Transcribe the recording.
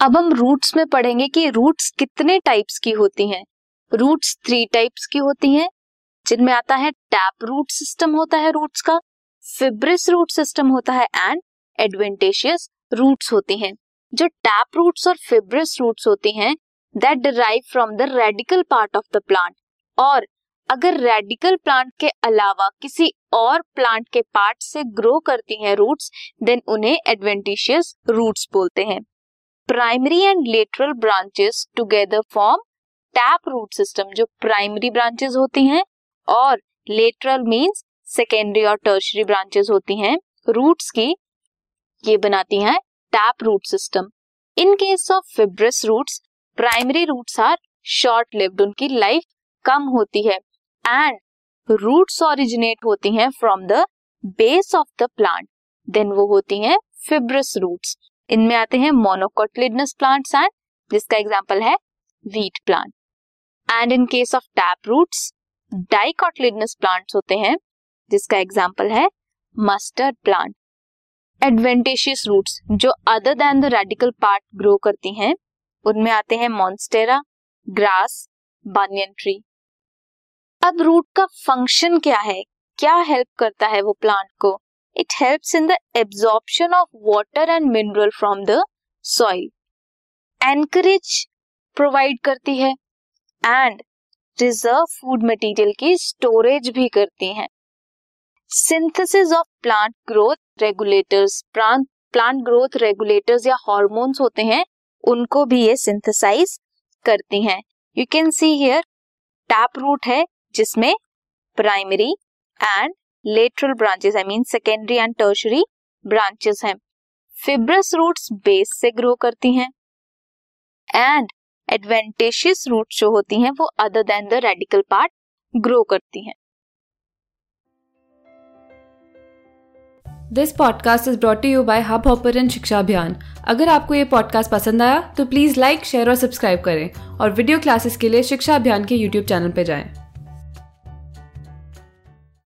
अब हम रूट्स में पढ़ेंगे कि रूट्स कितने टाइप्स की होती हैं। रूट्स थ्री टाइप्स की होती हैं, जिनमें आता है टैप रूट सिस्टम होता है रूट्स का फिब्रिस रूट सिस्टम होता है एंड एडवेंटेशियस रूट्स होती हैं। जो टैप रूट्स और फिब्रिस रूट्स होती हैं that derive from the radical part of the plant और अगर रेडिकल प्लांट के अलावा किसी और प्लांट के पार्ट से ग्रो करती हैं रूट्स देन उन्हें एडवेंटिशियस रूट्स बोलते हैं। Primary and lateral branches together form tap root system जो प्राइमरी ब्रांचेस होती हैं, और लेटरल मींस सेकेंडरी और टर्शरी ब्रांचेस होती हैं। रूट्स की ये बनाती हैं tap root system in case of fibrous roots primary roots are short lived उनकी लाइफ कम होती है। एंड रूट्स ओरिजिनेट होती हैं from the base of the plant then वो होती हैं फिब्रस रूट्स इनमें आते हैं मोनोकोटलिडनस प्लांट्स एंड जिसका एग्जांपल है wheat plant and in case of tap roots dicotyledonous plants होते हैं, जिसका एग्ज़ाम्पल है मस्टर्ड प्लांट एडवेंटेशियस रूट्स जो other than the radical part grow करती हैं, उनमें आते हैं मॉन्स्टेरा ग्रास बानियन ट्री अब रूट का फ़ंक्शन क्या है? क्या हेल्प करता है वो प्लांट को? It helps in the absorption of water and mineral from the soil anchorage provide करती है एंड रिज़र्व फ़ूड मटेरियल की स्टोरेज भी करती हैं. Synthesis of plant growth regulators plant plant growth regulators या हॉर्मोन्स होते हैं, उनको भी ये सिंथेसाइज करती हैं. You can see here tap root है, जिसमें primary and lateral branches I mean secondary and tertiary branches हैं। फिब्रस रूट्स बेस से ग्रो करती हैं। एंड एडवेंटेशियस रूट्स जो होती हैं, वो other than the radical part grow करती हैं। This podcast is brought you by hub hopper शिक्षा अभियान अगर आपको ये पॉडकास्ट पसंद आया तो प्लीज़ लाइक शेयर और सब्सक्राइब करें। और वीडियो क्लासेस के लिए शिक्षा अभियान के यूट्यूब चैनल पर जाएँ।